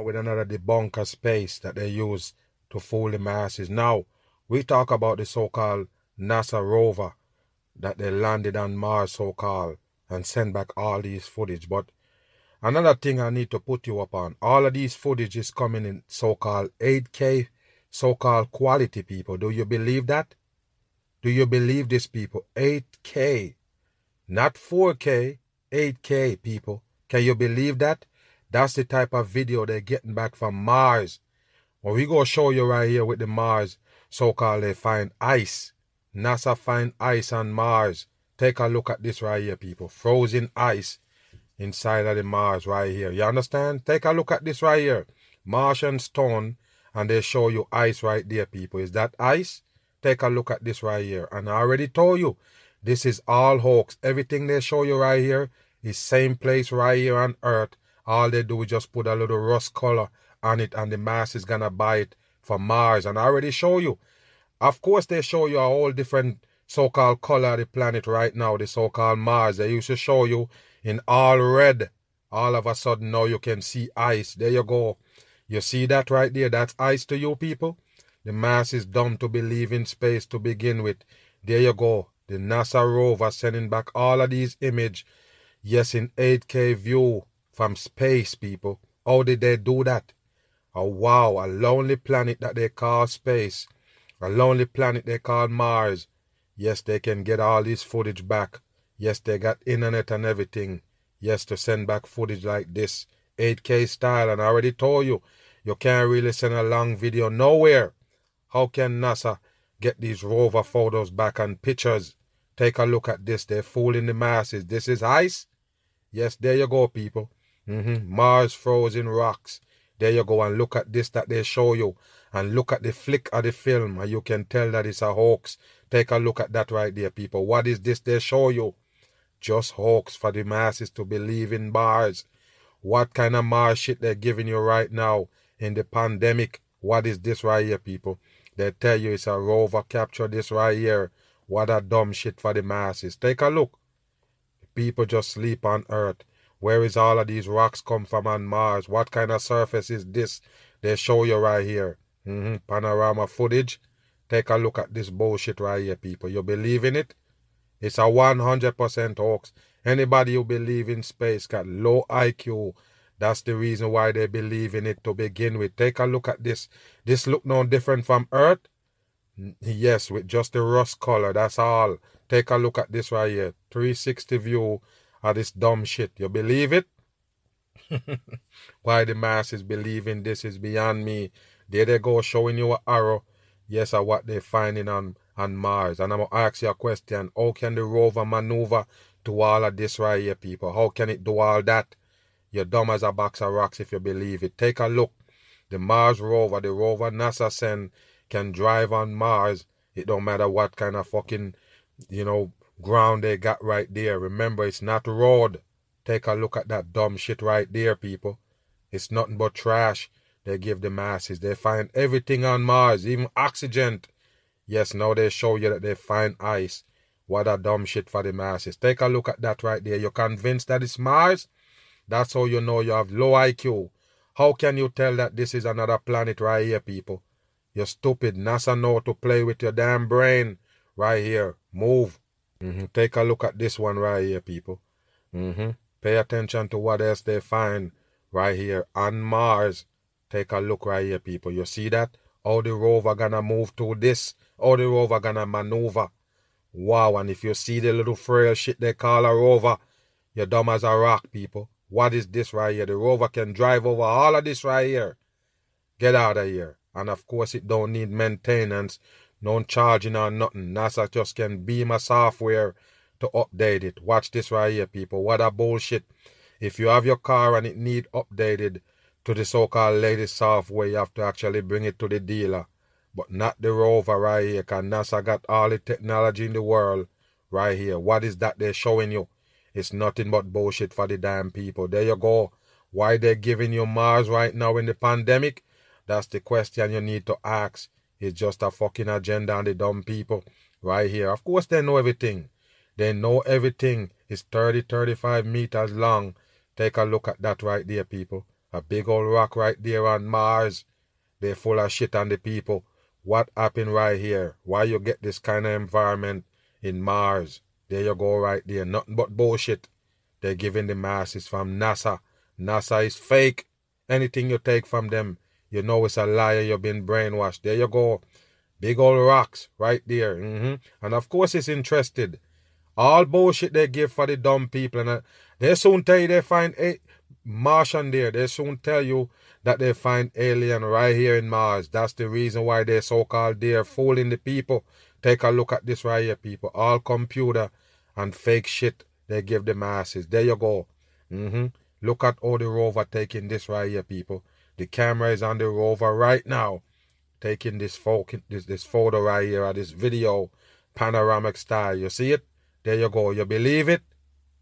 Now with another debunker space that they use to fool the masses. Now, we talk about the so-called NASA rover that they landed on Mars, so-called, and sent back all these footage. But another thing I need to put you up on, all of these footage is coming in so-called 8K, so-called quality people. Do you believe that? Do you believe this, people? 8K, not 4K, 8K, people. Can you believe that? That's the type of video they're getting back from Mars. Well, we gonna show you right here with the Mars, so-called they find ice NASA find ice on Mars. Take a look at this right here, people. Frozen ice inside of the Mars right here. You understand? Take a look at this right here. Martian stone, and they show you ice right there, people. Is that ice? Take a look at this right here. And I already told you, this is all hoax. Everything they show you right here is same place right here on Earth. All they do is just put a little rust color on it, and the mass is gonna buy it for Mars. And I already show you of course, they show you a whole different so-called color of the planet right now, the so-called Mars. They used to show you in all red. All of a sudden now you can see ice. There you go. You see that right there? That's ice to you people. The mass is dumb to believe in space to begin with. There you go. The NASA rover sending back all of these image. Yes, in 8K view from space, people. How did they do that? Oh wow, a lonely planet that they call space. A lonely planet they call Mars. Yes, they can get all this footage back. Yes, they got internet and everything. Yes, to send back footage like this, 8K style. And I already told you, you can't really send a long video nowhere. How can NASA get these rover photos back and pictures? Take a look at this. They're fooling the masses. This is ice. Yes, there you go, people. Mm-hmm. Mars frozen rocks. There you go and look at this that they show you and look at the flick of the film and you can tell that it's a hoax. Take a look at that right there, people. What is this they show you? Just hoax for the masses to believe in Mars. What kind of Mars shit they're giving you right now in the pandemic? What is this right here, people? They tell you it's a rover capture this right here. What a dumb shit for the masses. Take a look. People just sleep on Earth. Where is all of these rocks come from on Mars? What kind of surface is this? They show you right here. Mm-hmm. Panorama footage. Take a look at this bullshit right here, people. You believe in it? It's a 100% hoax. Anybody who believe in space got low IQ. That's the reason why they believe in it to begin with. Take a look at this. This look no different from Earth. Yes, with just the rust color. That's all. Take a look at this right here. 360 view of this dumb shit. You believe it? Why the masses believe in this is beyond me. There they go showing you an arrow. Yes, or what they're finding on, on Mars. And I'm to ask you a question. How can the rover maneuver to all of this right here, people? How can it do all that? You're dumb as a box of rocks if you believe it. Take a look. The Mars rover, the rover NASA send, can drive on Mars. It don't matter what kind of fucking, you know, ground they got right there. Remember, it's not road. Take a look at that dumb shit right there, people. It's nothing but trash they give the masses. They find everything on Mars, even oxygen. Yes, now they show you that they find ice. What a dumb shit for the masses. Take a look at that right there. You're convinced that it's Mars? That's how you know you have low IQ. How can you tell that this is another planet right here, people? You're stupid. NASA know to play with your damn brain. Right here. Move. Mm-hmm. Take a look at this one right here, people. Mm-hmm. Pay attention to what else they find right here on Mars. Take a look right here, people. You see that? How the rover gonna move to this? How the rover gonna maneuver? Wow, and if you see the little frail shit they call a rover, you're dumb as a rock, people. What is this right here? The rover can drive over all of this right here. Get out of here. And of course, it don't need maintenance no charging or nothing. NASA just can beam a software to update it. Watch this right here, people. What a bullshit. If you have your car and it need updated to the so-called latest software. You have to actually bring it to the dealer. But not the rover right here. Because NASA got all the technology in the world right here. What is that they're showing you? It's nothing but bullshit for the damn people. There you go. Why they're giving you Mars right now in the pandemic? That's the question you need to ask. It's just a fucking agenda on the dumb people right here. Of course, they know everything. They know everything. It's 30, 35 meters long. Take a look at that right there, people. A big old rock right there on Mars. They're full of shit on the people. What happened right here? Why you get this kind of environment in Mars? There you go right there. Nothing but bullshit. They're giving the masses from NASA. NASA is fake. Anything you take from them, you know it's a liar. You've been brainwashed. There you go. Big old rocks right there. Mm-hmm. And of course, it's interested. All bullshit they give for the dumb people. And uh, they soon tell you they find a Martian there. They soon tell you that they find alien right here in Mars. That's the reason why they're so-called there fooling the people. Take a look at this right here, people. All computer and fake shit they give the masses. There you go. Mm-hmm. Look at all the rover taking this right here, people. The camera is on the rover right now taking this, photo, this, this photo right here, or this video, panoramic style. You see it? There you go. You believe it?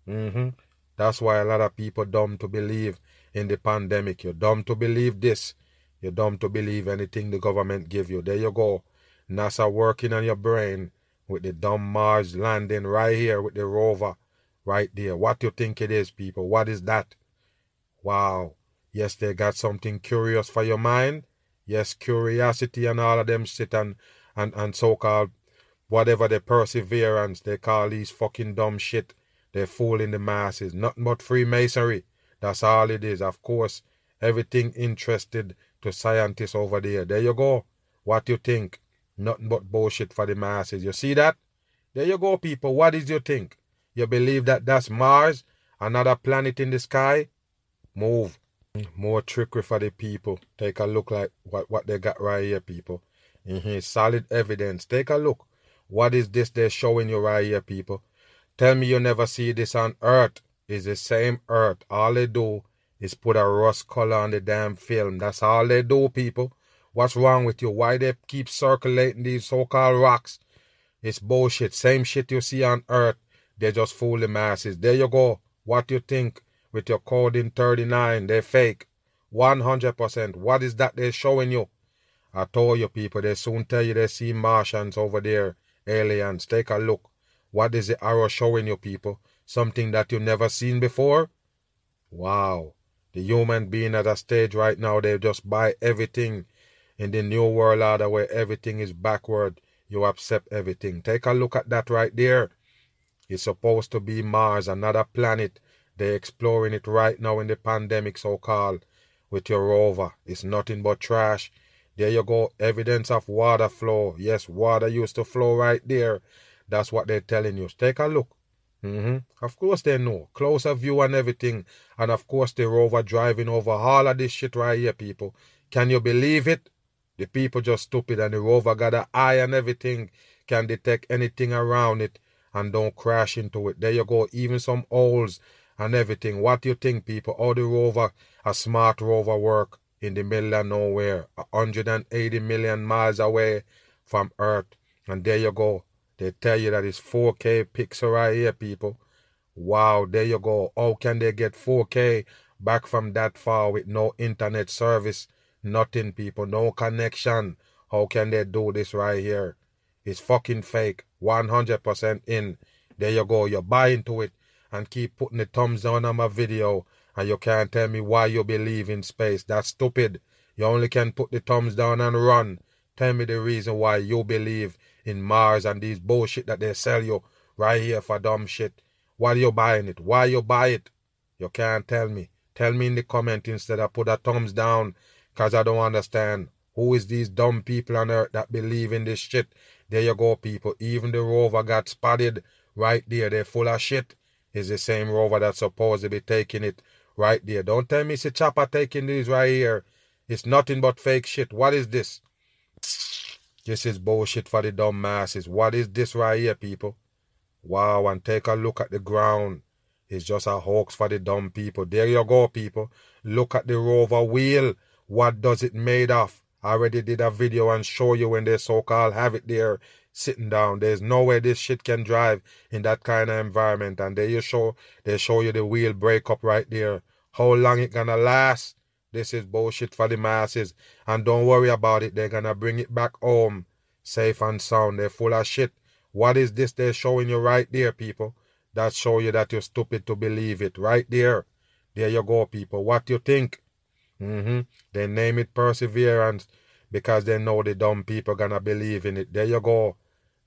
Mm-hmm. That's why a lot of people dumb to believe in the pandemic. You're dumb to believe this. You're dumb to believe anything the government give you. There you go. NASA working on your brain with the dumb Mars landing right here with the rover right there. What you think it is, people? What is that? Wow. Yes, they got something curious for your mind. Yes, curiosity and all of them shit and, and, and so-called whatever the perseverance they call these fucking dumb shit. They're fooling the masses. Nothing but Freemasonry. That's all it is. Of course, everything interested to scientists over there. There you go. What you think? Nothing but bullshit for the masses. You see that? There you go, people. What did you think? You believe that that's Mars? Another planet in the sky? Move. More trickery for the people. Take a look like what, what they got right here, people. Mm-hmm. Solid evidence. Take a look. What is this they're showing you right here, people? Tell me you never see this on Earth. It's the same Earth. All they do is put a rust color on the damn film. That's all they do, people. What's wrong with you? Why they keep circulating these so-called rocks? It's bullshit. Same shit you see on Earth. They just fool the masses. There you go. What you think? With your coding 39. They're fake. 100%. What is that they're showing you? I told you people, they soon tell you they see Martians over there, aliens. Take a look. What is the arrow showing you people? Something that you never seen before? Wow. The human being at a stage right now, they just buy everything in the new world order where everything is backward. You accept everything. Take a look at that right there. It's supposed to be Mars, another planet they're exploring it right now in the pandemic, so called, with your rover. It's nothing but trash. There you go, evidence of water flow. Yes, water used to flow right there. That's what they're telling you. Take a look. Mm-hmm. Of course they know. Closer view and everything. And of course the rover driving over all of this shit right here, people. Can you believe it? The people just stupid and the rover got an eye and everything. Can detect anything around it and don't crash into it. There you go. Even some holes and everything. What you think, people? How the rover, a smart rover work in the middle of nowhere, 180 million miles away from Earth. And there you go. They tell you that it's 4K pixel right here, people. Wow, there you go. How can they get 4K back from that far with no internet service? Nothing, people. No connection. How can they do this right here? It's fucking fake. 100% in. There you go. You're buying to it and keep putting the thumbs down on my video and you can't tell me why you believe in space. That's stupid. You only can put the thumbs down and run. Tell me the reason why you believe in Mars and these bullshit that they sell you right here for dumb shit. Why you buying it? Why you buy it? You can't tell me. Tell me in the comment instead of put a thumbs down because I don't understand. Who is these dumb people on earth that believe in this shit? There you go, people. Even the rover got spotted right there. They're full of shit is the same rover that's supposed to be taking it right there. Don't tell me it's a chopper taking these right here. It's nothing but fake shit. What is this? This is bullshit for the dumb masses. What is this right here, people? Wow, and take a look at the ground. It's just a hoax for the dumb people. There you go, people. Look at the rover wheel. What does it made of? I already did a video and show you when they so-called have it there sitting down. There's no way this shit can drive in that kind of environment. And there you show they show you the wheel break up right there. How long it gonna last? This is bullshit for the masses. And don't worry about it. They're gonna bring it back home. Safe and sound. They're full of shit. What is this they're showing you right there, people? That show you that you're stupid to believe it. Right there. There you go, people. What you think? Mm-hmm. They name it perseverance because they know the dumb people gonna believe in it. There you go.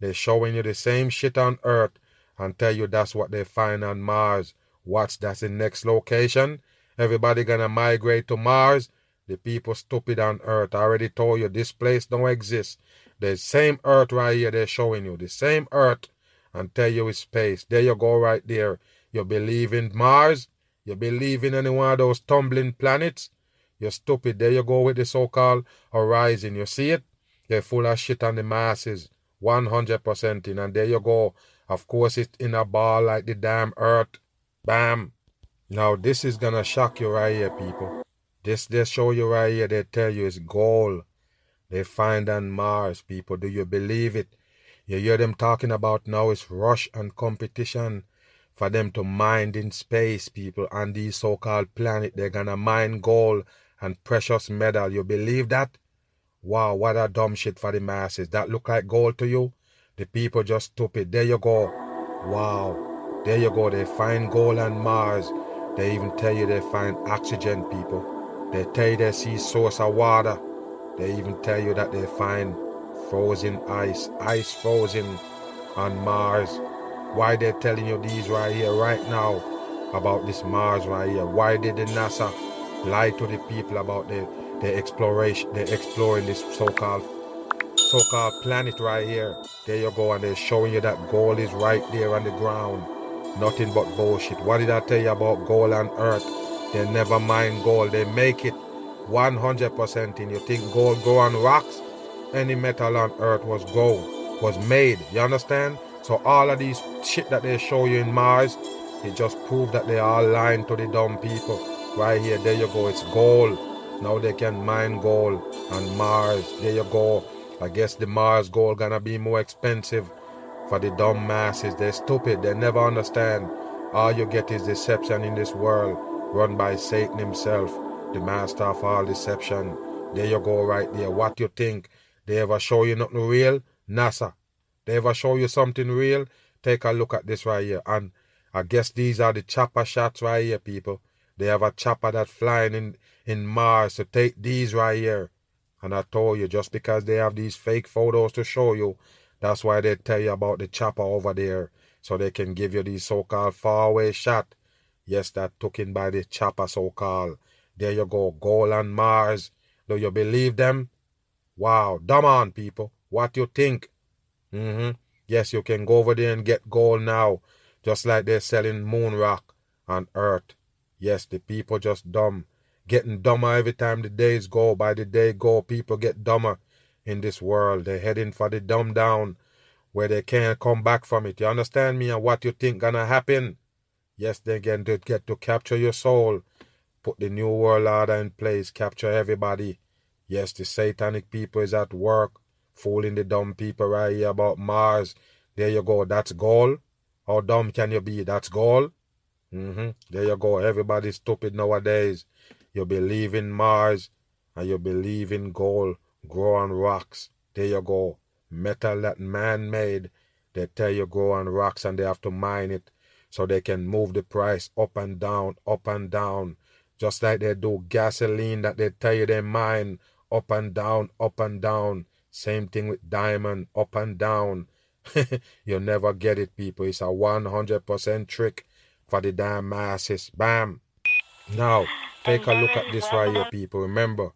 They're showing you the same shit on Earth and tell you that's what they find on Mars. What's that's the next location? Everybody gonna migrate to Mars. The people stupid on Earth. I already told you this place don't exist. The same Earth right here they're showing you. The same Earth and tell you it's space. There you go right there. You believe in Mars? You believe in any one of those tumbling planets? You're stupid. There you go with the so-called horizon. You see it? They're full of shit on the masses. 100% in. And there you go. Of course, it's in a ball like the damn earth. Bam. Now, this is going to shock you right here, people. This they show you right here. They tell you it's gold. They find on Mars, people. Do you believe it? You hear them talking about now it's rush and competition for them to mine in space, people, on these so-called planet. They're gonna mine gold and precious metal. You believe that? Wow, what a dumb shit for the masses. That look like gold to you? The people just stupid. There you go. Wow. There you go. They find gold on Mars. They even tell you they find oxygen, people. They tell you they see source of water. They even tell you that they find frozen ice, ice frozen on Mars. Why they telling you these right here, right now, about this Mars right here? Why did the NASA lie to the people about the, the exploration, they exploring this so-called so-called planet right here? There you go, and they're showing you that gold is right there on the ground. Nothing but bullshit. What did I tell you about gold on Earth? They never mind gold. They make it 100% in. You think gold grow on rocks? any metal on earth was gold, was made. You understand? So all of these shit that they show you in Mars, it just proved that they are lying to the dumb people. Right here, there you go, it's gold. Now they can mine gold on Mars. There you go. I guess the Mars gold gonna be more expensive for the dumb masses. They're stupid. They never understand. All you get is deception in this world, run by Satan himself, the master of all deception. There you go, right there. What you think? They ever show you nothing real? NASA. They ever show you something real? Take a look at this right here. And I guess these are the chopper shots right here, people. They have a chopper that flying in, in Mars. So take these right here. And I told you, just because they have these fake photos to show you, that's why they tell you about the chopper over there. So they can give you these so-called faraway shot. Yes, that took in by the chopper so-called. There you go, gold on Mars. Do you believe them? Wow, dumb on people. What you think? Mm-hmm. Yes, you can go over there and get gold now, just like they're selling moon rock on Earth. Yes, the people just dumb. Getting dumber every time the days go. By the day go, people get dumber in this world. They're heading for the dumb down where they can't come back from it. You understand me and what you think gonna happen? Yes, they to get to capture your soul. Put the new world order in place, capture everybody Yes, the satanic people is at work, fooling the dumb people right here about Mars. There you go. That's goal. How dumb can you be? That's goal. Mm-hmm. There you go. Everybody's stupid nowadays. You believe in Mars and you believe in gold. Grow on rocks. There you go. Metal that man made. They tell you grow on rocks and they have to mine it so they can move the price up and down, up and down. Just like they do gasoline that they tell you they mine up and down, up and down. Same thing with diamond, up and down. You'll never get it, people. It's a 100% trick for the damn masses. Bam. Now, take a look at this right here, people. Remember,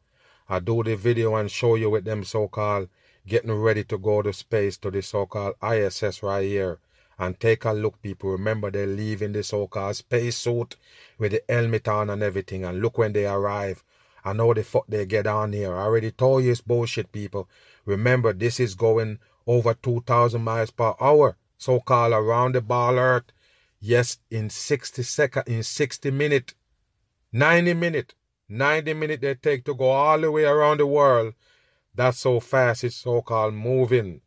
I do the video and show you with them so-called getting ready to go to space to the so-called ISS right here. And take a look, people. Remember, they're leaving the so-called space suit with the helmet on and everything. And look when they arrive. I know the fuck they get on here. I already told you it's bullshit, people. Remember, this is going over 2,000 miles per hour, so-called around the ball earth. Yes, in 60 second, in 60 minute, 90 minute, 90 minute they take to go all the way around the world. That's how fast it's so-called moving.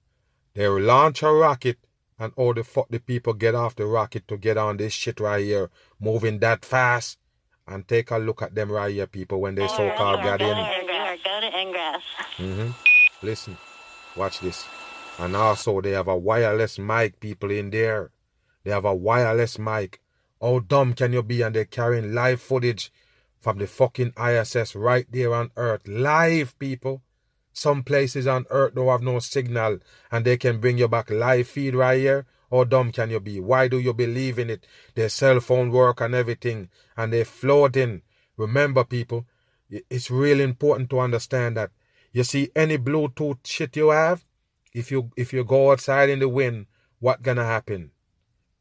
They launch a rocket and all the fuck the people get off the rocket to get on this shit right here, moving that fast. And take a look at them right here, people, when they so-called got in. Go to Ingress. hmm Listen, watch this. And also, they have a wireless mic, people in there. They have a wireless mic. How dumb can you be? And they're carrying live footage from the fucking ISS right there on Earth. Live, people. Some places on Earth don't have no signal and they can bring you back live feed right here. How dumb can you be? Why do you believe in it? Their cell phone work and everything and they're floating. Remember, people, it's really important to understand that you see any Bluetooth shit you have, if you if you go outside in the wind, what gonna happen?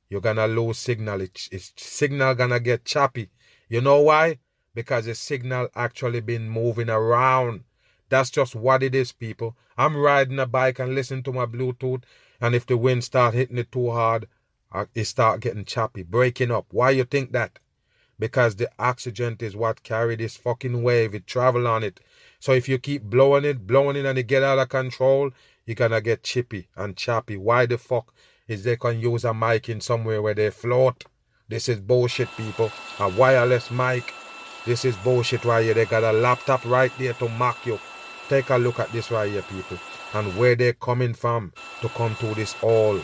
You're gonna lose signal. It's, it's signal gonna get choppy. You know why? Because the signal actually been moving around. That's just what it is, people. I'm riding a bike and listening to my Bluetooth, and if the wind start hitting it too hard, uh, it start getting choppy, breaking up. Why you think that? Because the oxygen is what carry this fucking wave. It travel on it. So if you keep blowing it, blowing it, and it get out of control, you're gonna get chippy and choppy. Why the fuck is they can use a mic in somewhere where they float? This is bullshit, people. A wireless mic. This is bullshit right here. They got a laptop right there to mock you. Take a look at this right here, people. And where they're coming from to come to this all.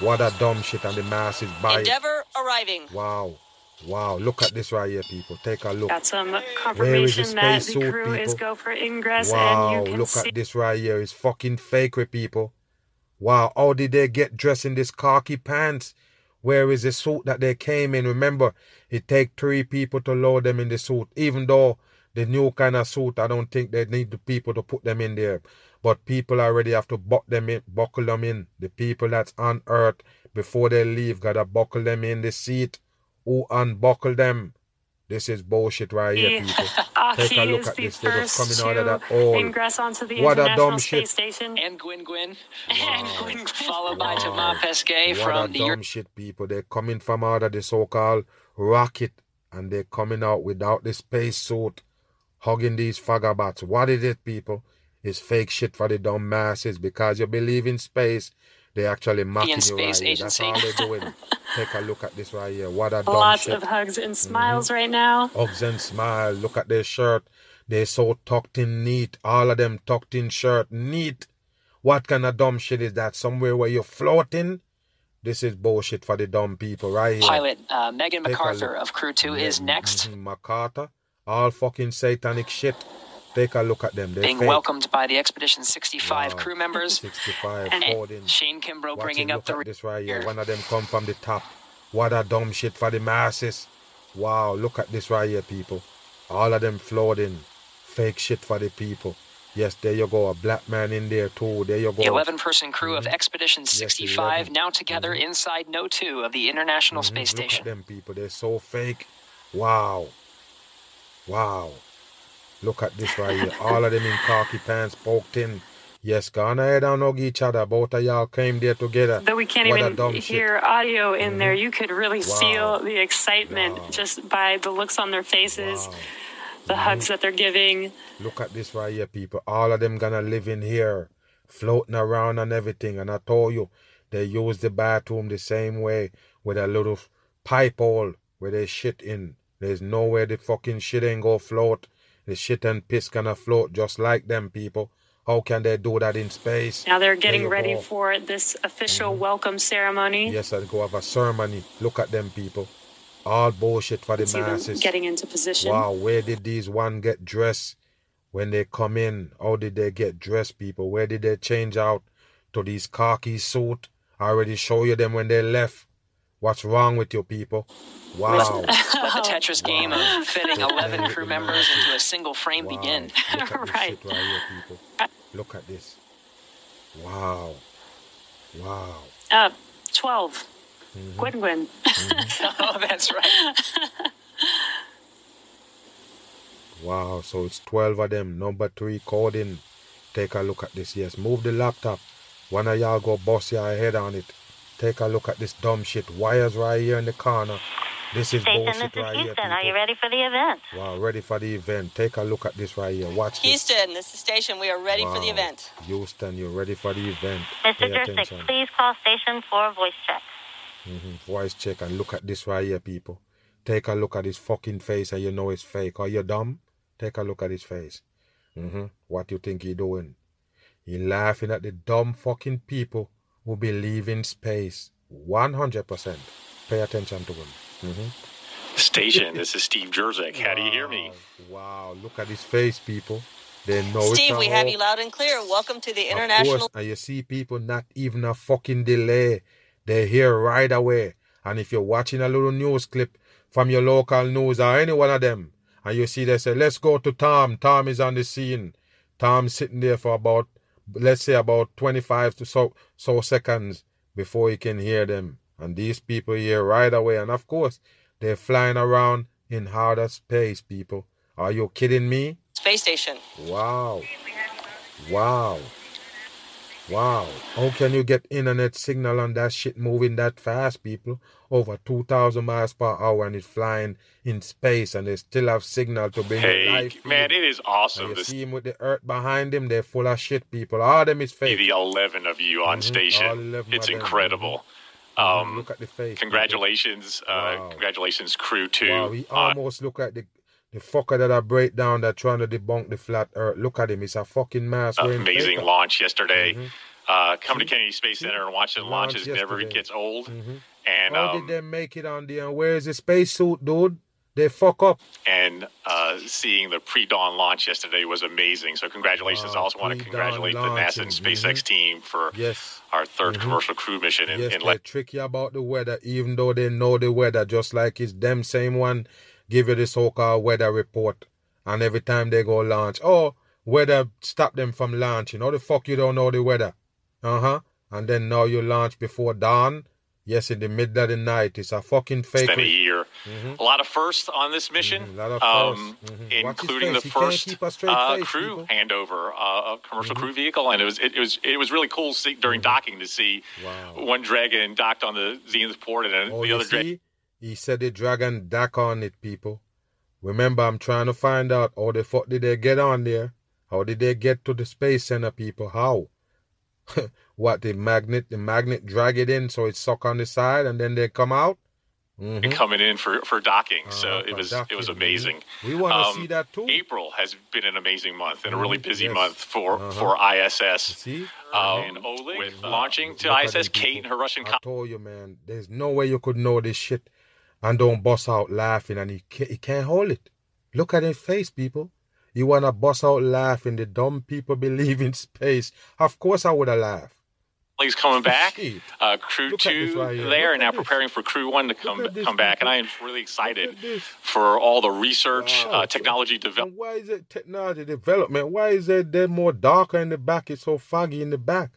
What a dumb shit and the masses buy. Endeavour arriving. Wow. Wow. Look at this right here, people. Take a look. Got some Where is the confirmation that the spacesuit, crew is people? go for ingress, Wow, and you can look see at this right here. It's fucking fakery, people. Wow, how did they get dressed in this khaki pants? Where is the suit that they came in? Remember, it take three people to load them in the suit. Even though the new kind of suit, I don't think they need the people to put them in there. But people already have to buck them in, buckle them in. The people that's on earth before they leave gotta buckle them in the seat. Who unbuckle them? This is bullshit right here, people. Take a ah, look is at the this. They're just coming out of that hole. ingress onto the What a dumb Space shit. Station. And Gwyn Gwyn. And Gwyn Gwyn. Followed by Wow. Thomas Pesquet What from a the dumb shit, people. They're coming from out of the so-called rocket, and they're coming out without the space suit, hugging these fagabats. What is it, people? It's fake shit for the dumb masses because you believe in space. They actually mocking you right Space here. That's Agency. all they're doing. Take a look at this right here. What a dumb Lots of hugs Mm-hmm. and smiles right now. Hugs and smile. Look at their shirt. They're so tucked in neat. All of them tucked in shirt. Neat. What kind of dumb shit is that? Somewhere where you're floating? This is bullshit for the dumb people right here. pilot uh, Megan Take McArthur of Crew 2 is next, McArthur. All fucking satanic shit. Take a look at them. They're being fake. welcomed by the Expedition 65 Wow. crew members. 65 And- holding. Shane Kimbrough Watch bringing up look the at rear. this right here. One of them come from the top. What a dumb shit for the masses. Wow, look at this right here, people. All of them floating. Fake shit for the people. Yes, there you go. A black man in there too. There you go. The 11 person crew of Expedition Mm-hmm. Yes, 65 11. now together inside No 2 of the International Mhm, Space Look at Station. them people. They're so fake. Wow. Wow. Look at this right here. All of them in khaki pants poked in. Yes, on ahead and hug each other. Both of y'all came there together. Though we can't What even hear audio in there, mm-hmm. you could really Wow. feel the excitement Wow. just by the looks on their faces, Wow. the mm-hmm. hugs that they're giving. Look at this right here, people. All of them gonna live in here, floating around and everything. And I told you, they use the bathroom the same way with a little pipe hole where they shit in. There's nowhere the fucking shit ain't go float. The shit and piss gonna float just like them people. How can they do that in space? Now they're getting ready go. for this official mm-hmm. welcome ceremony. Yes, I go have a ceremony. Look at them people. All bullshit for the See masses. getting into position. Wow, where did these one get dressed when they come in? How did they get dressed, people? Where did they change out to these khaki suit? I already show you them when they left. What's wrong with your people? Wow. Let the Tetris game of fitting 11 crew members into a single frame wow. begin. Look at Right. shit right here, people. Look at this. Wow. Wow. Uh, 12. Mm-hmm. Gwyn Gwyn. oh, that's right. Wow, so it's 12 of them. Number three coding. Take a look at this. Yes, move the laptop. One of y'all go bust your head on it. Take a look at this dumb shit. Wires right here in the corner. This is Station, this bullshit is right here, Houston. Are you people. ready for the event? Wow, ready for the event. Take a look at this right here. Watch this. Houston, this is station. We are ready for the event. Houston, you're ready for the event. Mr. Pay Jurczyk, attention. please call station for voice check. Mhm. Voice check and look at this right here, people. Take a look at his fucking face and you know it's fake. Are you dumb? Take a look at his face. hmm What you think he doing? He laughing at the dumb fucking people who be leaving space. 100%. Pay attention to him. hmm Station, this is Steve Jurczyk. How do you hear me? Wow, look at his face, people. They know Steve, we have you loud and clear. Welcome to the Of International course, and you see people not even a fucking delay. They're here right away. And if you're watching a little news clip from your local news or any one of them, and you see they say, let's go to Tom. Tom is on the scene. Tom's sitting there for about, let's say about 25 to so, so seconds before he can hear them. And these people here right away. And of course, they're flying around in outer space, people. Are you kidding me? Space Station. Wow. Wow. Wow. How can you get internet signal on that shit moving that fast, people? Over 2,000 miles per hour and it's flying in space and they still have signal to bring Hey, life. man, it is And awesome you to see him with the earth behind him, they're full of shit, people. All them is fake. the 11 of you on Mhm, all station. 11 It's incredible. Mhm, Um, Look at the face. congratulations, uh, Wow. congratulations, crew two. Wow, he on- almost look like the the fucker that I break down that trying to debunk the flat earth. Look at him, he's a fucking wearing amazing launch yesterday. Mhm. Uh, coming to Kennedy Space Center and watching the Launch launches never gets old. Mhm. And How um, did they make it on there? And where is the spacesuit, dude? They fuck up. and uh, seeing the pre-dawn launch yesterday was amazing. So congratulations! I also want to congratulate the NASA and SpaceX mhm. team for Yes. our 3rd Mhm. commercial crew mission in, yes, in they're let tricky about the weather, even though they know the weather, just like it's them same one give you the so-called weather report. And every time they go launch, oh, weather stop them from launching. How the fuck you don't know the weather? Uh-huh. And then now you launch before dawn. Yes, in the middle of the night. It's a fucking fake. than a year. A lot of firsts on this mission, Mhm, a lot of um, firsts. Mhm. Including the face. He can't first keep a straight uh, face, crew people. Mm-hmm. handover uh, of commercial crew vehicle, and it was it, it was it was really cool see, during docking to see Mm-hmm. Wow. one dragon docked on the Zenith port and then Oh, the other dragon. He said the dragon dock on it, people. Remember, I'm trying to find out how the fuck did they get on there? How did they get to the space center, people? How? what the magnet? The magnet drag it in so it suck on the side and then they come out. Mhm. Coming in for, for docking, so Uh, it was docking, it was amazing. We want to Um, see that too. April has been an amazing month and a really Mhm, busy yes. month for Uh-huh. for ISS. See? Um, and Oleg with launching to ISS, Kate and her Russian I told you, man. There's no way you could know this shit and don't bust out laughing, and he he can't hold it. Look at his face, people. You wanna bust out laughing? The dumb people believe in space. Of course, I would have laughed. He's coming back. Uh, crew Look two right there, and at now this. preparing for crew one to come come back. And. I am really excited Look at this. for all the research, Wow. uh, technology development. Why is it technology development? Why is it they're more darker in the back? It's so foggy in the back.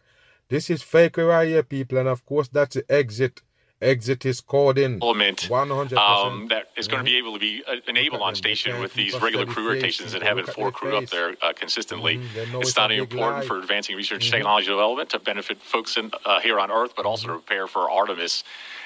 This is faker right here, people, and of course that's the exit. Exit is called in. Element um, that is going to be able to be uh, enabled on station with these regular crew rotations and having four crew up there uh, consistently. Mhm. It's not only important for advancing research Mhm. technology development to benefit folks in, uh, here on Earth, but also to prepare for Artemis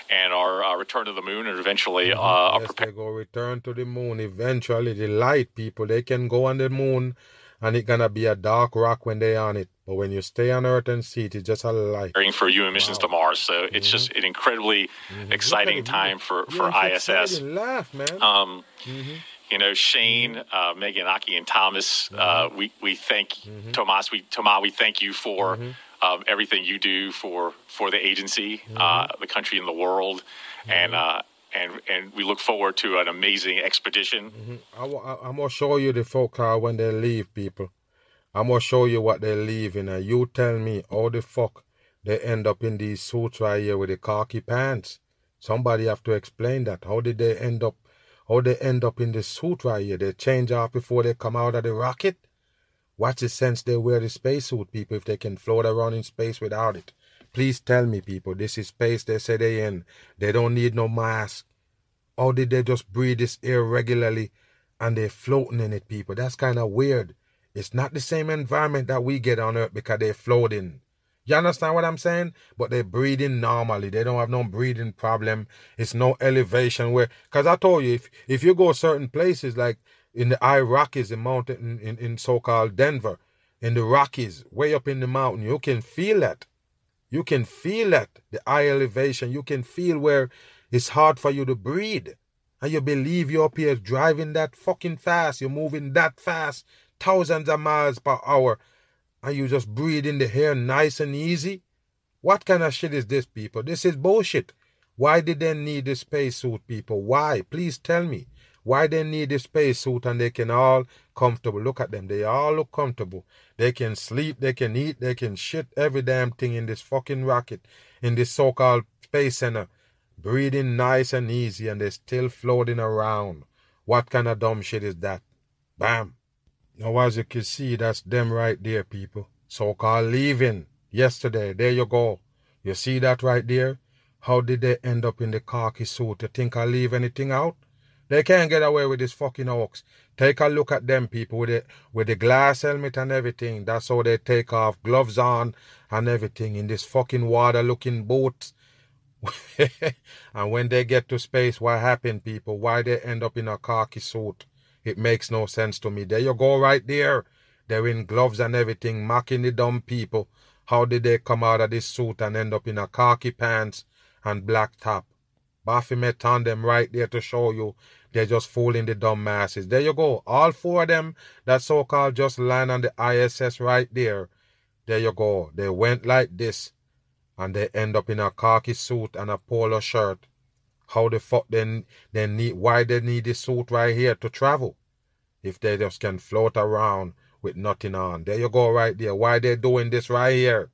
and our uh, return to the moon, and eventually uh, Mm-hmm. yes, prepare they go return to the moon eventually. The light people, they can go on the moon, and it's gonna be a dark rock when they on it. But when you stay on Earth and see it, it's just a light. for human missions Wow. to Mars. So it's just an incredibly Mhm. exciting time for, for ISS. Laugh, man. Um, Mhm. you know, Shane, uh, Megan, Aki, and Thomas, uh, Mm-hmm. we, we thank Tomas, we Tomas, we thank you for Mm-hmm. um, everything you do for for the agency, uh, the country, and the world, and Mm-hmm. uh, and and we look forward to an amazing expedition. I, am gonna show you the folk car when they leave, people. I'm gonna show you what they're leaving, and you tell me how the fuck they end up in these suits right here with the khaki pants. Somebody have to explain that. How did they end up? How they end up in the suit right here? They change off before they come out of the rocket. What's the sense they wear the spacesuit, people, if they can float around in space without it? Please tell me, people. This is space they say they in. They don't need no mask. Or did they just breathe this air regularly and they're floating in it, people? That's kind of weird. It's not the same environment that we get on Earth because they're floating. You understand what I'm saying? But they're breathing normally. They don't have no breathing problem. It's no elevation where, cause I told you, if, if you go certain places like in the high Rockies, the mountain in, in, in so-called Denver, in the Rockies, way up in the mountain, you can feel that. You can feel that, the high elevation. You can feel where it's hard for you to breathe. And you believe you're up here driving that fucking fast. You're moving that fast, thousands of miles per hour. And you just breathe in the air nice and easy. What kind of shit is this, people? This is bullshit. Why did they need the spacesuit, people? Why? Please tell me. Why they need the spacesuit and they can all comfortable. Look at them. They all look comfortable. They can sleep, they can eat, they can shit every damn thing in this fucking rocket, in this so-called space center. Breathing nice and easy and they're still floating around. What kind of dumb shit is that? Bam. Now as you can see, that's them right there, people. So-called leaving. Yesterday. There you go. You see that right there? How did they end up in the khaki suit? You think I leave anything out? They can't get away with this fucking hoax. Take a look at them people with the with the glass helmet and everything. That's how they take off gloves on and everything in this fucking water looking boat. and when they get to space, what happened, people? Why they end up in a khaki suit? It makes no sense to me. There you go, right there. They're in gloves and everything, mocking the dumb people. How did they come out of this suit and end up in a khaki pants and black top? Baphomet on them right there to show you they're just fooling the dumb masses. There you go. All four of them that so-called just land on the ISS right there. There you go. They went like this and they end up in a khaki suit and a polo shirt. How the fuck then they need why they need this suit right here to travel? If they just can float around with nothing on. There you go right there. Why they doing this right here?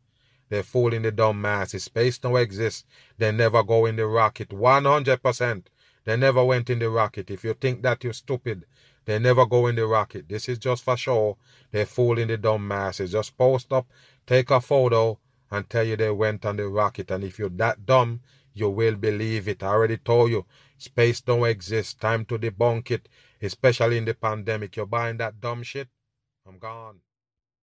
They're fooling the dumb masses. Space don't exist. They never go in the rocket. 100%. They never went in the rocket. If you think that you're stupid, they never go in the rocket. This is just for show. They're fooling the dumb masses. Just post up, take a photo, and tell you they went on the rocket. And if you're that dumb, you will believe it. I already told you, space don't exist. Time to debunk it, especially in the pandemic. You're buying that dumb shit? I'm gone.